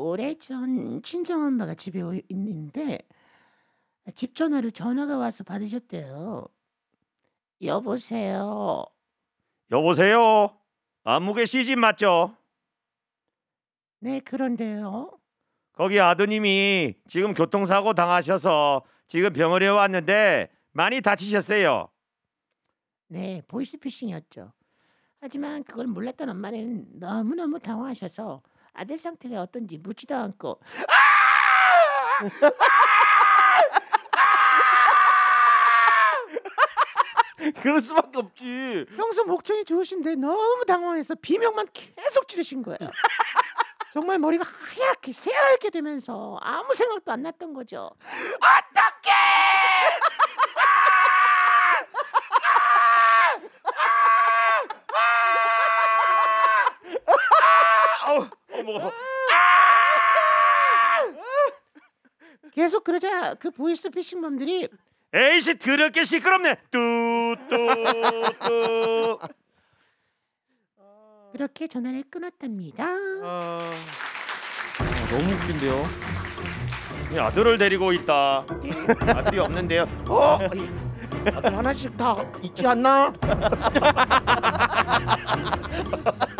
오래전 친정엄마가 집에 오- 있는데 집 전화를 전화가 와서 받으셨대요. 여보세요. 여보세요. 안무개 시집 맞죠? 네, 그런데요. 거기 아드님이 지금 교통사고 당하셔서 지금 병원에 왔는데 많이 다치셨어요. 네, 보이스피싱이었죠. 하지만 그걸 몰랐던 엄마는 너무너무 당황하셔서 아들 상태가 어떤지 묻지도 않고 그럴 수밖에 없지. 평소 목청이 좋으신데 너무 당황해서 비명만 계속 지르신 거예요. 정말 머리가 하얗게 새하얗게 되면서 아무 생각도 안 났던 거죠. 어떡 어머. 계속 그러자 그 보이스피싱범들이 에이씨 더럽게 시끄럽네. 뚜뚜뚜. 그렇게 전화를 끊었답니다. 아, 아, 너무 웃긴데요. 이 아들을 데리고 있다. 아들이 없는데요. 어? 아들 하나씩 다 있지 않나?